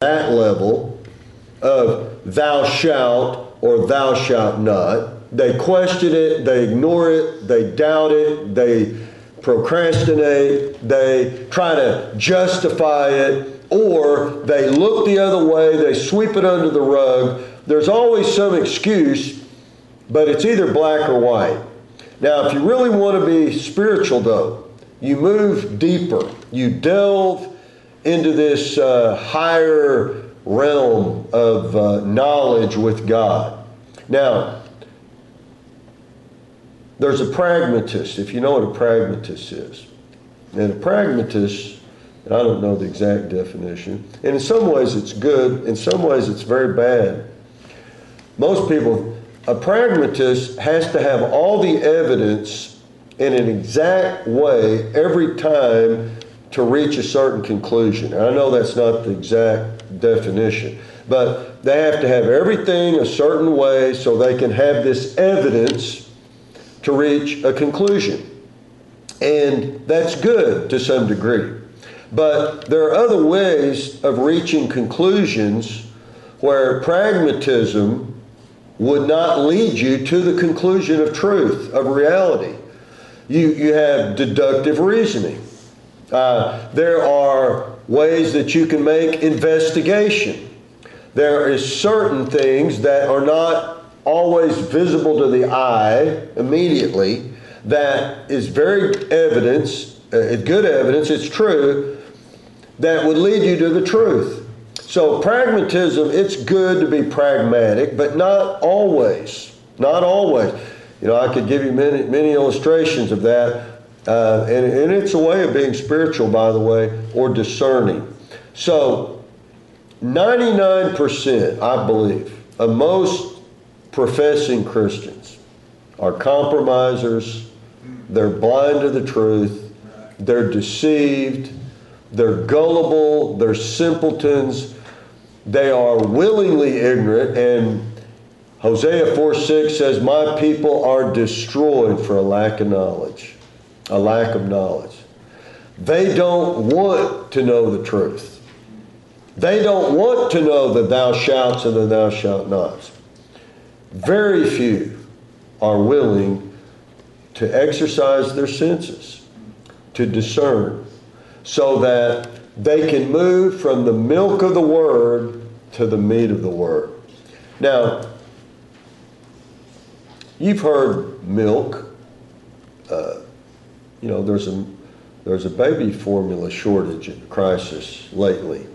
that level of thou shalt or thou shalt not. They question it, they ignore it, they doubt it, they procrastinate, they try to justify it, or they look the other way, they sweep it under the rug. There's always some excuse, but it's either black or white. Now, if you really want to be spiritual, though, you move deeper, you delve into this uh, higher realm of uh, knowledge with God. Now, there's a pragmatist, if you know what a pragmatist is. And a pragmatist, and I don't know the exact definition, and in some ways it's good, in some ways it's very bad. Most people, a pragmatist has to have all the evidence in an exact way every time to reach a certain conclusion. And I know that's not the exact definition, but they have to have everything a certain way so they can have this evidence to reach a conclusion. And that's good to some degree. But there are other ways of reaching conclusions where pragmatism would not lead you to the conclusion of truth, of reality. You, you have deductive reasoning. Uh, there are ways that you can make investigation. There is certain things that are not always visible to the eye immediately that is very evidence, uh, good evidence, it's true, that would lead you to the truth. So pragmatism, it's good to be pragmatic, but not always. Not always. You know, I could give you many, many illustrations of that. Uh, and, and it's a way of being spiritual, by the way, or discerning. So, 99%, I believe, of most professing Christians are compromisers, they're blind to the truth, they're deceived, they're gullible, they're simpletons, they are willingly ignorant, and Hosea 4 6 says, My people are destroyed for a lack of knowledge a lack of knowledge. They don't want to know the truth. They don't want to know the thou shalt and the thou shalt nots. Very few are willing to exercise their senses, to discern, so that they can move from the milk of the word to the meat of the word. Now, you've heard milk. Uh, you know, there's a there's a baby formula shortage and crisis lately.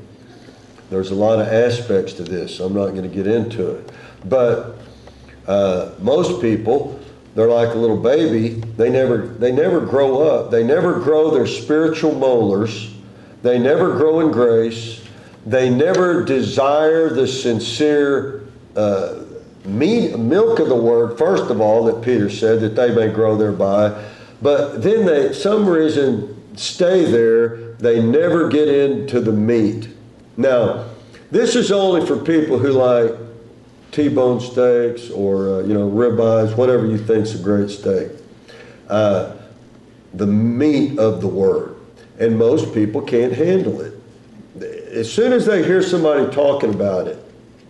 There's a lot of aspects to this. I'm not going to get into it, but uh, most people they're like a little baby. They never they never grow up. They never grow their spiritual molars. They never grow in grace. They never desire the sincere uh, meat, milk of the word. First of all, that Peter said that they may grow thereby but then they, some reason, stay there. They never get into the meat. Now, this is only for people who like T-bone steaks or uh, you know ribeyes, whatever you think's a great steak. Uh, the meat of the word, and most people can't handle it. As soon as they hear somebody talking about it,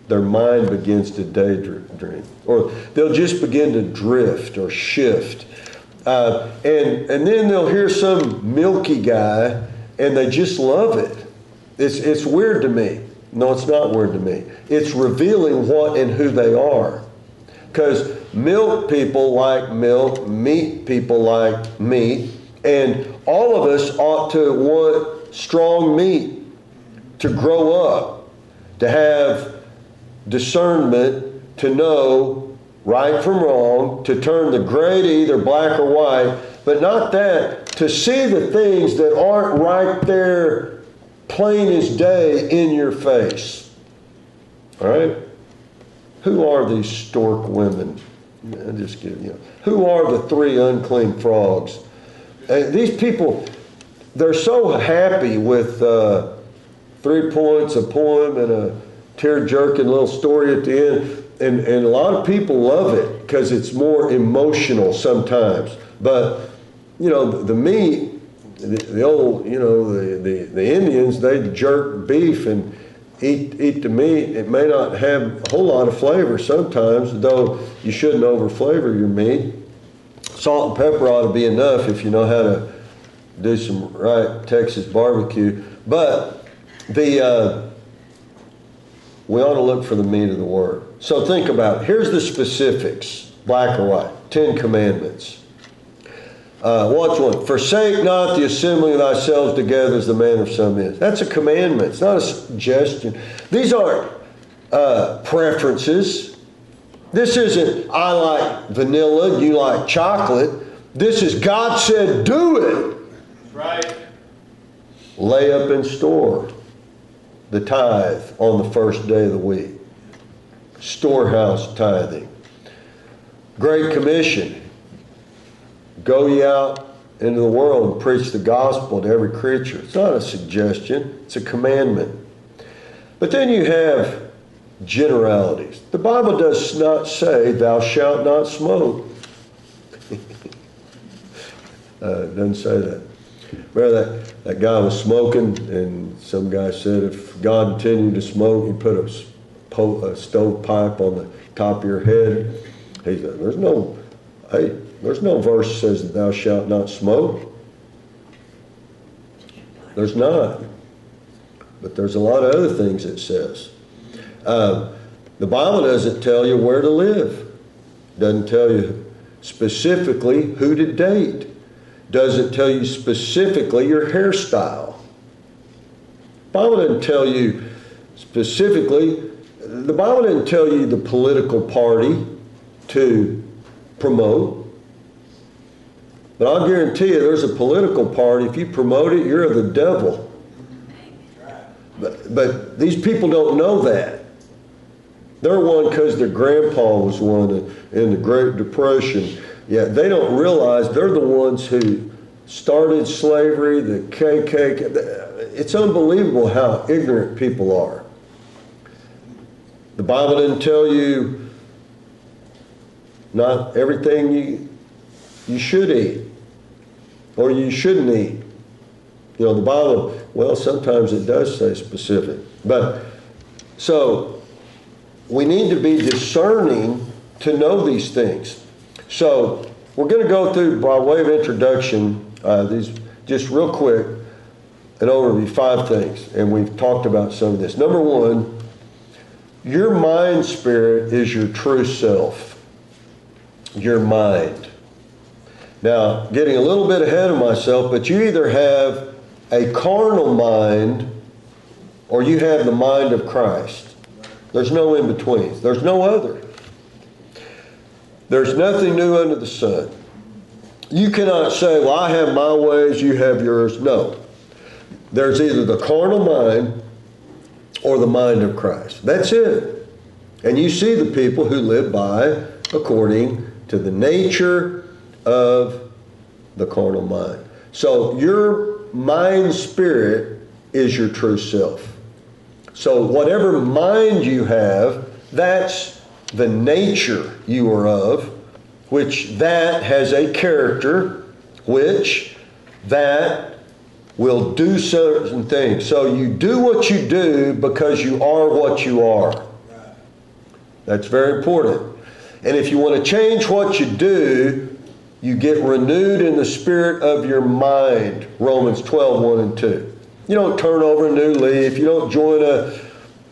their mind begins to daydream, or they'll just begin to drift or shift uh, and, and then they'll hear some milky guy and they just love it. It's, it's weird to me. No, it's not weird to me. It's revealing what and who they are. Because milk people like milk, meat people like meat, and all of us ought to want strong meat to grow up, to have discernment, to know right from wrong, to turn the gray to either black or white, but not that, to see the things that aren't right there, plain as day, in your face. All right? Who are these stork women? I just kidding. you. Who are the three unclean frogs? And these people, they're so happy with uh, three points, a poem, and a tear jerking little story at the end and, and a lot of people love it because it's more emotional sometimes. But, you know, the, the meat, the, the, old, you know, the, the, the Indians, they jerk beef and eat, eat the meat. It may not have a whole lot of flavor sometimes, though you shouldn't over flavor your meat. Salt and pepper ought to be enough if you know how to do some right Texas barbecue. But the uh, we ought to look for the meat of the word. So think about it. Here's the specifics, black or white. Ten Commandments. Uh, watch one. Forsake not the assembling of thyselves together as the manner of some is. That's a commandment. It's not a suggestion. These aren't uh, preferences. This isn't I like vanilla, you like chocolate. This is God said do it. Right. Lay up in store the tithe on the first day of the week. Storehouse tithing. Great Commission. Go ye out into the world and preach the gospel to every creature. It's not a suggestion, it's a commandment. But then you have generalities. The Bible does not say, Thou shalt not smoke. uh, it doesn't say that. Remember that, that guy was smoking, and some guy said if God intended to smoke, he put a, po- a stove pipe on the top of your head. He said, There's no, hey, there's no verse that says that thou shalt not smoke. There's not. But there's a lot of other things it says. Uh, the Bible doesn't tell you where to live. Doesn't tell you specifically who to date. Doesn't tell you specifically your hairstyle. Bible doesn't tell you specifically, the Bible didn't tell you the political party to promote. But I'll guarantee you there's a political party, if you promote it, you're the devil. But, but these people don't know that. They're one because their grandpa was one in the Great Depression. Yeah, they don't realize they're the ones who started slavery, the KKK. It's unbelievable how ignorant people are. The Bible didn't tell you not everything you, you should eat or you shouldn't eat. You know, the Bible, well, sometimes it does say specific. But so we need to be discerning to know these things. So we're going to go through, by way of introduction, uh, these just real quick, an overview, five things. And we've talked about some of this. Number one, your mind spirit is your true self. Your mind. Now, getting a little bit ahead of myself, but you either have a carnal mind or you have the mind of Christ. There's no in between, there's no other. There's nothing new under the sun. You cannot say, Well, I have my ways, you have yours. No. There's either the carnal mind or the mind of Christ. That's it. And you see the people who live by according to the nature of the carnal mind. So your mind spirit is your true self. So whatever mind you have, that's the nature you are of, which that has a character, which that will do certain things. So you do what you do because you are what you are. That's very important. And if you want to change what you do, you get renewed in the spirit of your mind. Romans 12, 1 and 2. You don't turn over a new leaf. You don't join a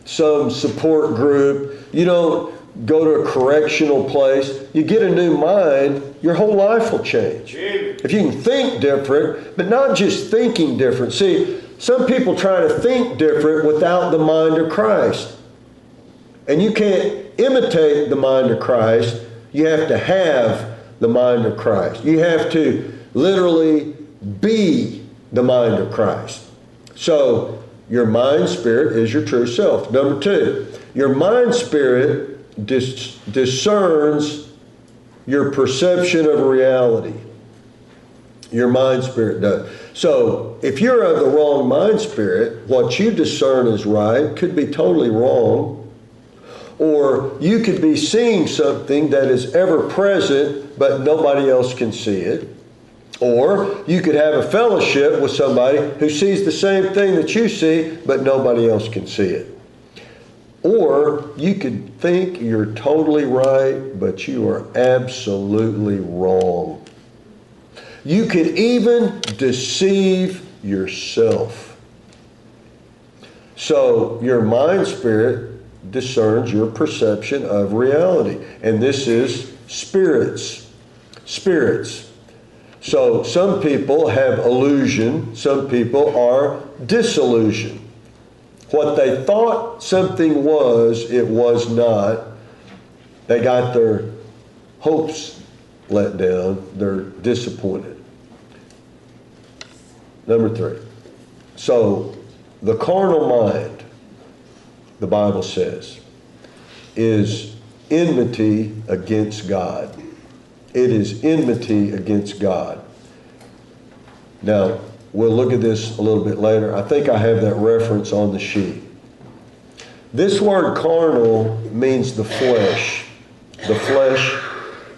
some support group. You don't go to a correctional place. You get a new mind, your whole life will change. If you can think different, but not just thinking different. See, some people try to think different without the mind of Christ. And you can't imitate the mind of Christ. You have to have the mind of Christ. You have to literally be the mind of Christ. So, your mind spirit is your true self. Number two, your mind spirit dis- discerns your perception of reality. Your mind spirit does. So, if you're of the wrong mind spirit, what you discern as right could be totally wrong. Or you could be seeing something that is ever present, but nobody else can see it. Or you could have a fellowship with somebody who sees the same thing that you see, but nobody else can see it. Or you could think you're totally right, but you are absolutely wrong. You could even deceive yourself. So your mind spirit discerns your perception of reality. And this is spirits. Spirits. So some people have illusion, some people are disillusion. What they thought something was, it was not. They got their hopes let down, they're disappointed. Number three. So the carnal mind, the Bible says, is enmity against God. It is enmity against God. Now, we'll look at this a little bit later. I think I have that reference on the sheet. This word carnal means the flesh. The flesh.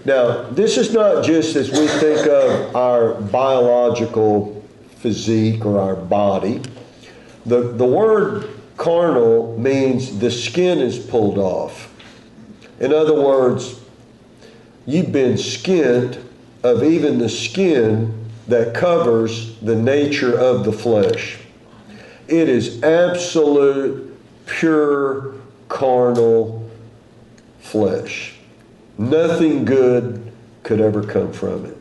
Now, this is not just as we think of our biological physique or our body. The, the word carnal means the skin is pulled off. In other words, you've been skinned of even the skin that covers the nature of the flesh. It is absolute, pure, carnal flesh. Nothing good could ever come from it.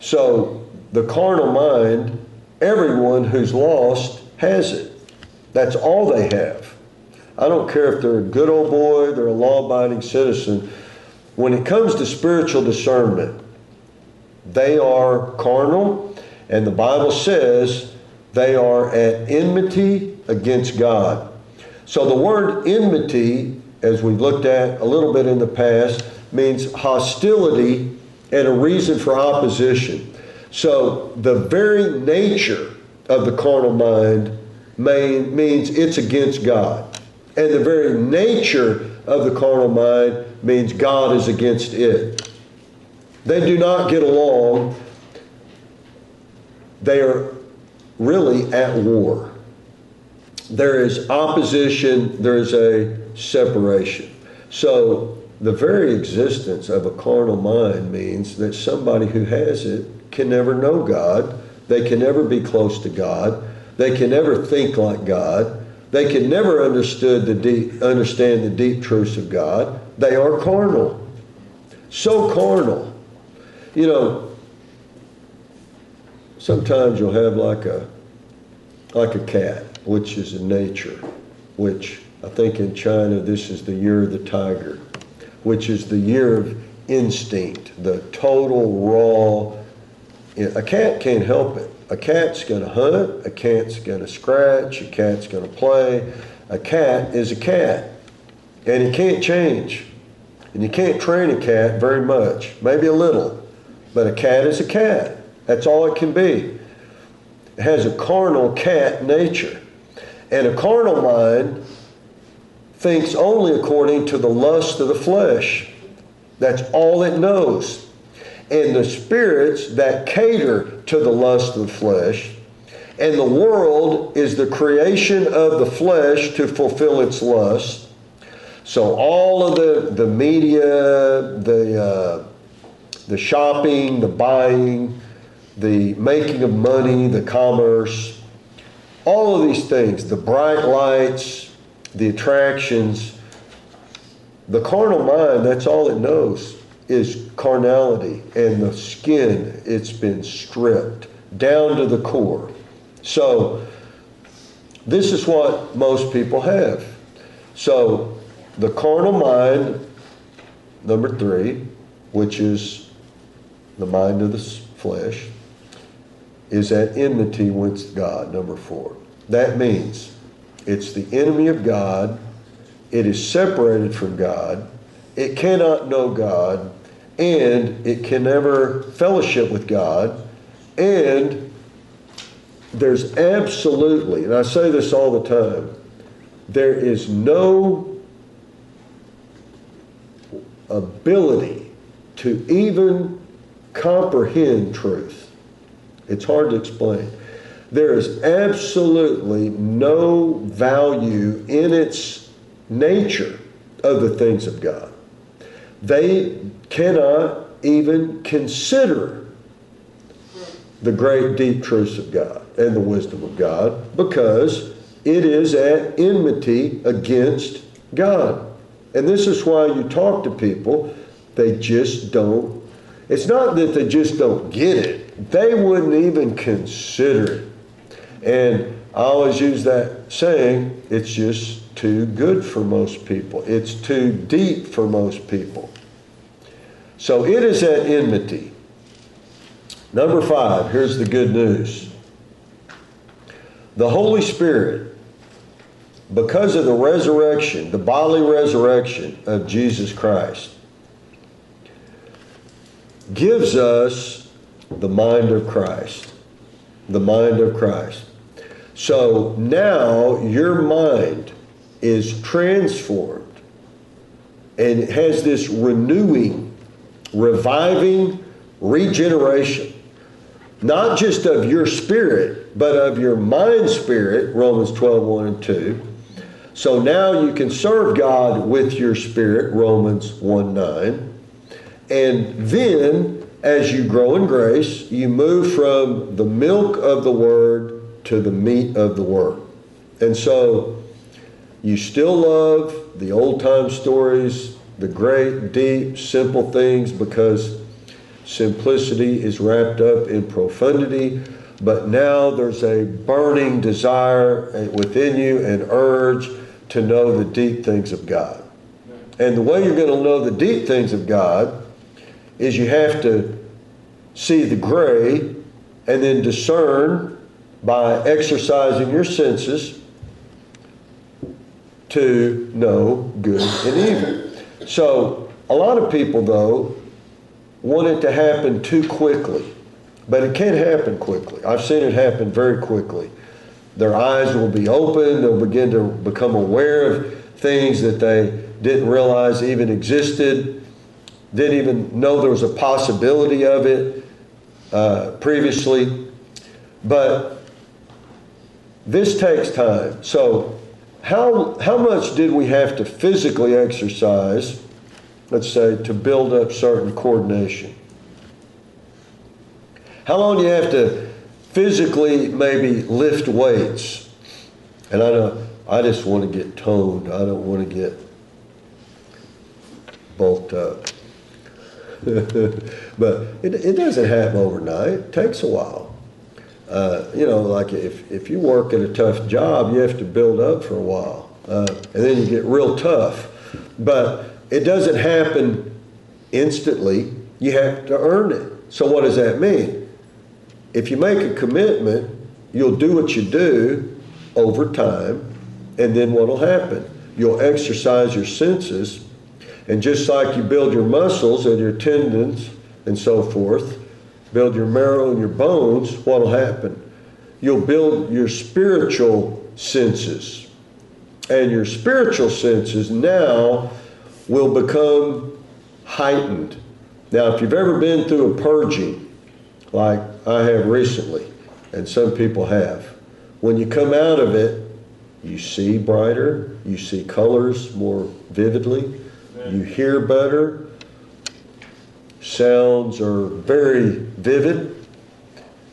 So, the carnal mind, everyone who's lost has it. That's all they have. I don't care if they're a good old boy, they're a law abiding citizen. When it comes to spiritual discernment, they are carnal, and the Bible says they are at enmity against God. So the word enmity, as we've looked at a little bit in the past, means hostility and a reason for opposition. So the very nature of the carnal mind main, means it's against God. And the very nature of the carnal mind means God is against it. They do not get along. They are really at war. There is opposition, there is a separation. So, the very existence of a carnal mind means that somebody who has it can never know God, they can never be close to God, they can never think like God, they can never understood the deep, understand the deep truths of God. They are carnal. So carnal. You know, sometimes you'll have like a like a cat, which is in nature, which I think in China this is the year of the tiger, which is the year of instinct, the total raw. A cat can't help it. A cat's going to hunt, a cat's going to scratch, a cat's going to play. A cat is a cat, and it can't change. And you can't train a cat very much, maybe a little. But a cat is a cat. That's all it can be. It has a carnal cat nature. And a carnal mind thinks only according to the lust of the flesh. That's all it knows. And the spirits that cater to the lust of the flesh, and the world is the creation of the flesh to fulfill its lust. So all of the, the media, the uh, the shopping, the buying, the making of money, the commerce, all of these things, the bright lights, the attractions, the carnal mind, that's all it knows is carnality and the skin, it's been stripped down to the core. So, this is what most people have. So, the carnal mind, number three, which is the mind of the flesh, is at enmity with God, number four. That means it's the enemy of God, it is separated from God, it cannot know God, and it can never fellowship with God, and there's absolutely, and I say this all the time, there is no ability to even comprehend truth. It's hard to explain. There is absolutely no value in its nature of the things of God. They cannot even consider the great deep truths of God and the wisdom of God because it is at enmity against God. And this is why you talk to people, they just don't. It's not that they just don't get it, they wouldn't even consider it. And I always use that saying, it's just too good for most people. It's too deep for most people. So it is at enmity. Number five, here's the good news. The Holy Spirit, because of the resurrection, the bodily resurrection of Jesus Christ, gives us the mind of Christ. The mind of Christ. So now your mind is transformed and has this renewing, reviving regeneration, not just of your spirit, but of your mind spirit, Romans 12, 1 and 2. So now you can serve God with your spirit, Romans 1, 9. And then, as you grow in grace, you move from the milk of the word to the meat of the word. And so you still love the old time stories, the great, deep, simple things because simplicity is wrapped up in profundity. But now there's a burning desire within you, an urge to know the deep things of God. And the way you're going to know the deep things of God is you have to see the gray and then discern by exercising your senses to know good and evil. So, a lot of people, though, want it to happen too quickly, but it can't happen quickly. I've seen it happen very quickly. Their eyes will be open, they'll begin to become aware of things that they didn't realize even existed, didn't even know there was a possibility of it uh, previously. But this takes time. So, how, how much did we have to physically exercise, let's say, to build up certain coordination? How long do you have to physically maybe lift weights? And I know I just want to get toned. I don't want to get bulked up. But it, it doesn't happen overnight. It takes a while. Uh, you know, like if, if you work at a tough job, you have to build up for a while. Uh, and then you get real tough. But it doesn't happen instantly. You have to earn it. So, what does that mean? If you make a commitment, you'll do what you do over time, and then what will happen? You'll exercise your senses, and just like you build your muscles and your tendons and so forth, build your marrow and your bones, what will happen? You'll build your spiritual senses. And your spiritual senses now will become heightened. Now, if you've ever been through a purging, like I have recently, and some people have, when you come out of it, you see brighter, you see colors more vividly, you hear better, sounds are very vivid,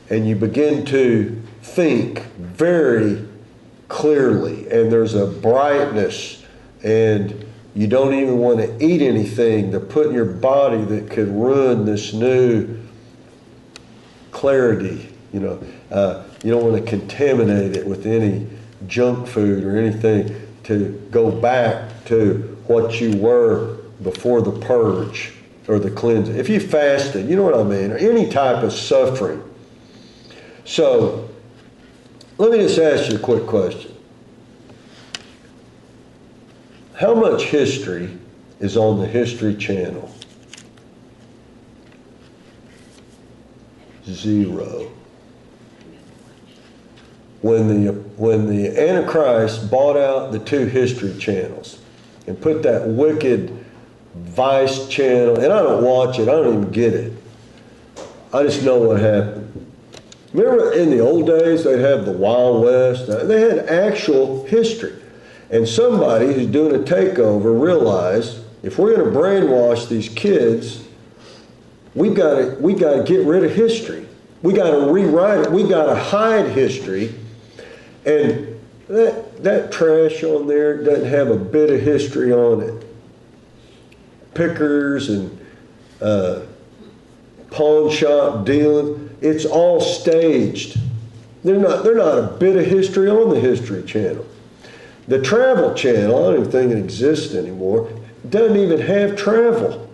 and you begin to think very clearly, and there's a brightness, and you don't even want to eat anything to put in your body that could ruin this new clarity. You know, uh, you don't want to contaminate it with any junk food or anything to go back to what you were before the purge or the cleansing. If you fasted, you know what I mean, or any type of suffering. So, let me just ask you a quick question. How much history is on the History Channel? Zero. When the, when the Antichrist bought out the two history channels and put that wicked Vice channel, and I don't watch it, I don't even get it. I just know what happened. Remember in the old days, they'd have the Wild West, they had actual history. And somebody who's doing a takeover realized if we're going to brainwash these kids, we've got to we got to get rid of history. We got to rewrite it. We got to hide history. And that that trash on there doesn't have a bit of history on it. Pickers and uh, pawn shop dealing, it's all staged. They're not, they're not a bit of history on the History Channel. The Travel Channel, I don't even think it exists anymore, doesn't even have travel.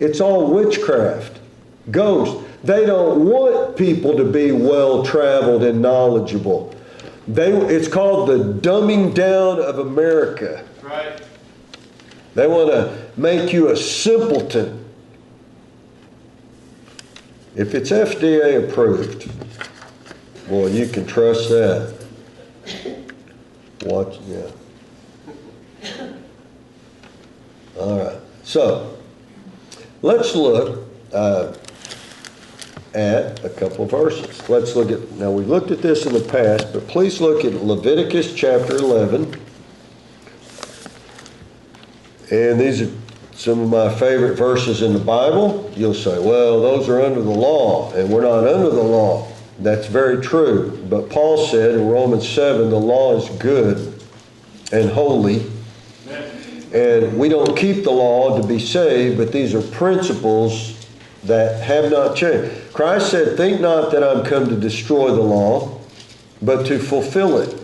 It's all witchcraft, ghosts. They don't want people to be well traveled and knowledgeable. They, it's called the dumbing down of America. Right. They want to make you a simpleton. If it's FDA approved, boy, you can trust that. Watch, yeah. All right. So, let's look uh, at a couple of verses. Let's look at, now we've looked at this in the past, but please look at Leviticus chapter 11. And these are some of my favorite verses in the Bible. You'll say, well, those are under the law, and we're not under the law. That's very true. But Paul said in Romans 7 the law is good and holy. And we don't keep the law to be saved, but these are principles that have not changed. Christ said, Think not that I'm come to destroy the law, but to fulfill it.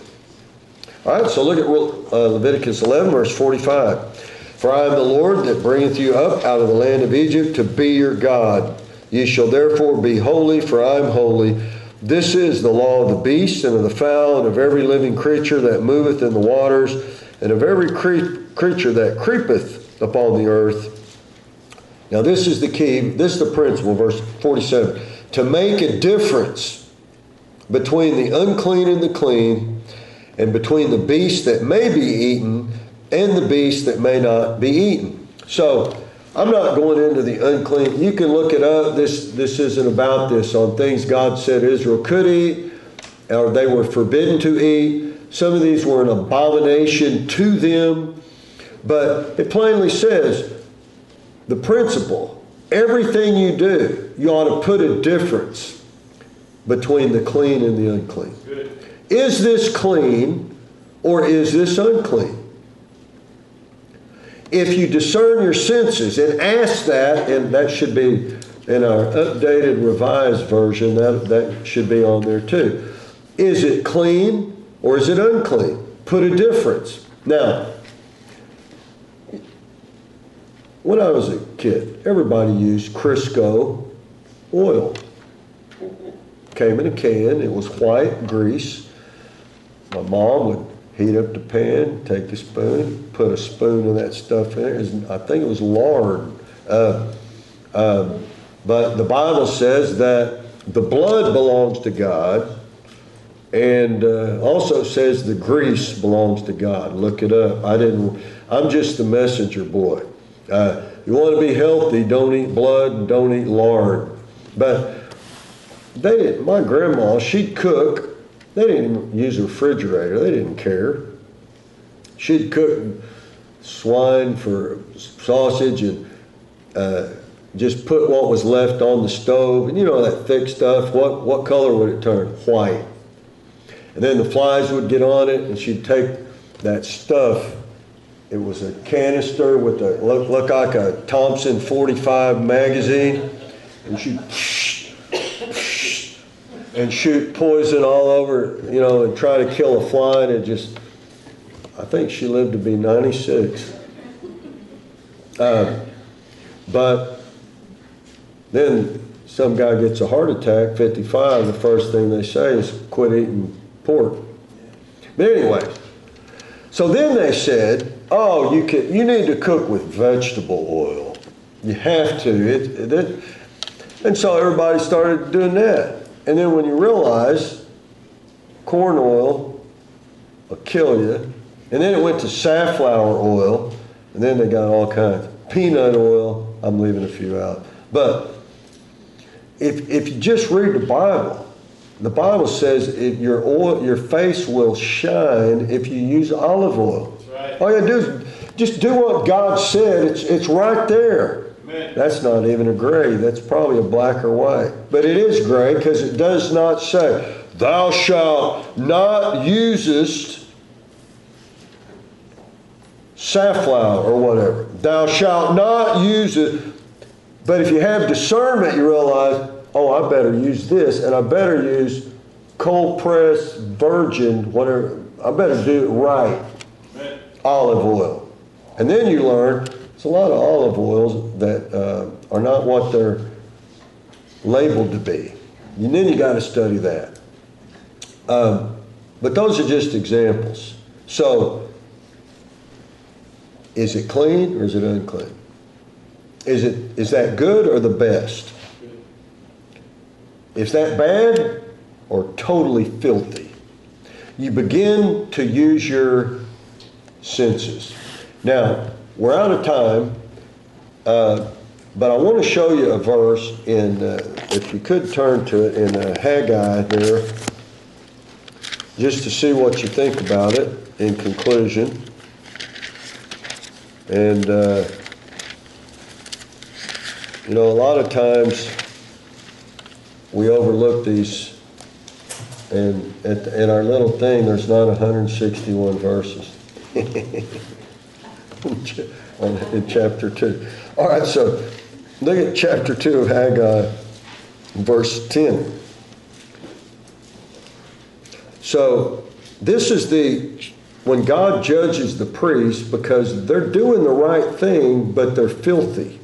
All right, so look at uh, Leviticus 11, verse 45. For I am the Lord that bringeth you up out of the land of Egypt to be your God. Ye shall therefore be holy, for I am holy. This is the law of the beast, and of the fowl, and of every living creature that moveth in the waters, and of every cre- creature that creepeth upon the earth. Now, this is the key, this is the principle, verse 47. To make a difference between the unclean and the clean, and between the beast that may be eaten and the beast that may not be eaten. So, I'm not going into the unclean. You can look it up. This this isn't about this on things God said Israel could eat or they were forbidden to eat. Some of these were an abomination to them. But it plainly says the principle, everything you do, you ought to put a difference between the clean and the unclean. Good. Is this clean or is this unclean? if you discern your senses and ask that, and that should be in our updated revised version, that, that should be on there too. Is it clean or is it unclean? Put a difference. Now, when I was a kid, everybody used Crisco oil. Came in a can, it was white grease. My mom would heat up the pan, take the spoon, put a spoon of that stuff in there. I think it was lard. Uh, uh, but the Bible says that the blood belongs to God, and uh, also says the grease belongs to God. Look it up. I didn't. I'm just the messenger boy. Uh, you want to be healthy? Don't eat blood don't eat lard. But they didn't. My grandma, she'd cook they didn't use a refrigerator. They didn't care. She'd cook swine for sausage and uh, just put what was left on the stove. And you know that thick stuff. What what color would it turn? White. And then the flies would get on it, and she'd take that stuff. It was a canister with a look, look like a Thompson 45 magazine, and she'd and shoot poison all over, you know, and try to kill a fly. And it just, I think she lived to be 96. Uh, but then some guy gets a heart attack, 55, the first thing they say is quit eating pork. But anyway, so then they said, oh, you can, you need to cook with vegetable oil. You have to. It, it, and so everybody started doing that. And then when you realize corn oil will kill you, and then it went to safflower oil, and then they got all kinds. Peanut oil, I'm leaving a few out. But if, if you just read the Bible, the Bible says if your oil, your face will shine if you use olive oil. Oh, All you do is just do what God said. It's, it's right there. Amen. That's not even a gray. That's probably a black or white. But it is gray because it does not say, Thou shalt not usest safflower or whatever. Thou shalt not use it. But if you have discernment, you realize, oh, I better use this, and I better use cold pressed virgin, whatever. I better do it right. Olive oil. And then you learn there's a lot of olive oils that uh, are not what they're labeled to be. And then you got to study that. Um, but those are just examples. So, is it clean or is it unclean? Is it is that good or the best? Is that bad or totally filthy? You begin to use your senses. Now, we're out of time, uh, but I want to show you a verse in, uh, if you could turn to it in uh, Haggai there, just to see what you think about it in conclusion. And, uh, you know, a lot of times we overlook these, and at, in our little thing, there's not 161 verses. In chapter 2. All right, so look at chapter 2 of Haggai, verse 10. So this is the when God judges the priests because they're doing the right thing, but they're filthy.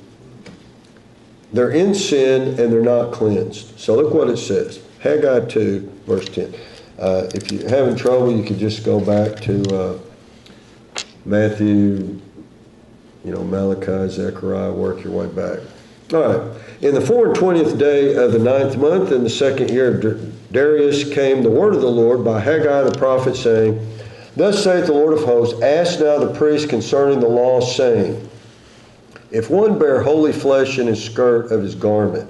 They're in sin and they're not cleansed. So look what it says Haggai 2, verse 10. Uh, if you're having trouble, you could just go back to uh, Matthew, you know, Malachi, Zechariah, work your way back. All right. In the four and twentieth day of the ninth month, in the second year of Darius, came the word of the Lord by Haggai the prophet, saying, Thus saith the Lord of hosts, Ask now the priest concerning the law, saying, If one bear holy flesh in his skirt of his garment,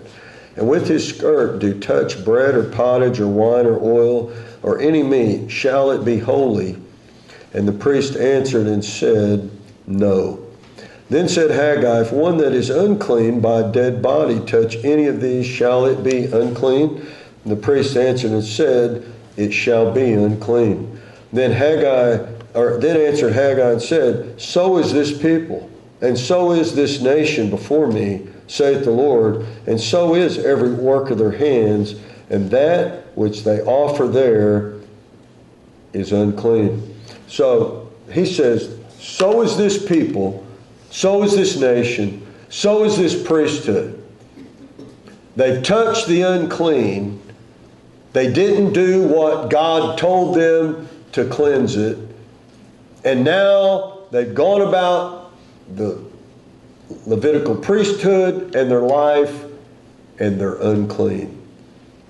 and with his skirt do touch bread or pottage or wine or oil or any meat, shall it be holy? And the priest answered and said, No. Then said Haggai, If one that is unclean by a dead body touch any of these, shall it be unclean? And the priest answered and said, It shall be unclean. Then Haggai, or then answered Haggai and said, So is this people, and so is this nation before me, saith the Lord, and so is every work of their hands, and that which they offer there is unclean. So he says, So is this people, so is this nation, so is this priesthood. They've touched the unclean. They didn't do what God told them to cleanse it. And now they've gone about the Levitical priesthood and their life, and they're unclean.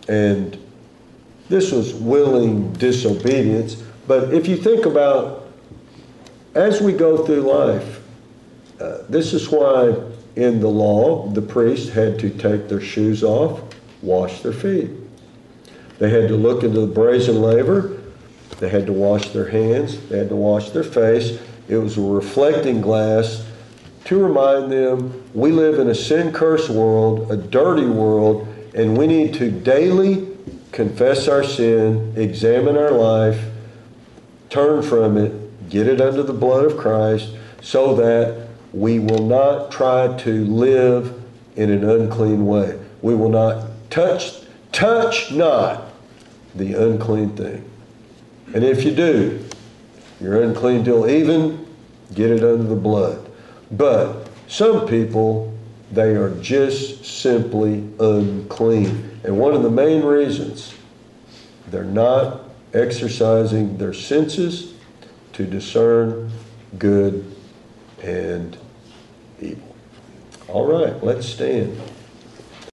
And this was willing disobedience. But if you think about as we go through life, uh, this is why in the law the priests had to take their shoes off, wash their feet. They had to look into the brazen laver. They had to wash their hands. They had to wash their face. It was a reflecting glass to remind them we live in a sin cursed world, a dirty world, and we need to daily confess our sin, examine our life, turn from it, get it under the blood of Christ, so that we will not try to live in an unclean way. We will not touch, touch not the unclean thing. And if you do, you're unclean till even get it under the blood. But some people, they are just simply unclean. And one of the main reasons they're not exercising their senses to discern good and evil. All right, let's stand.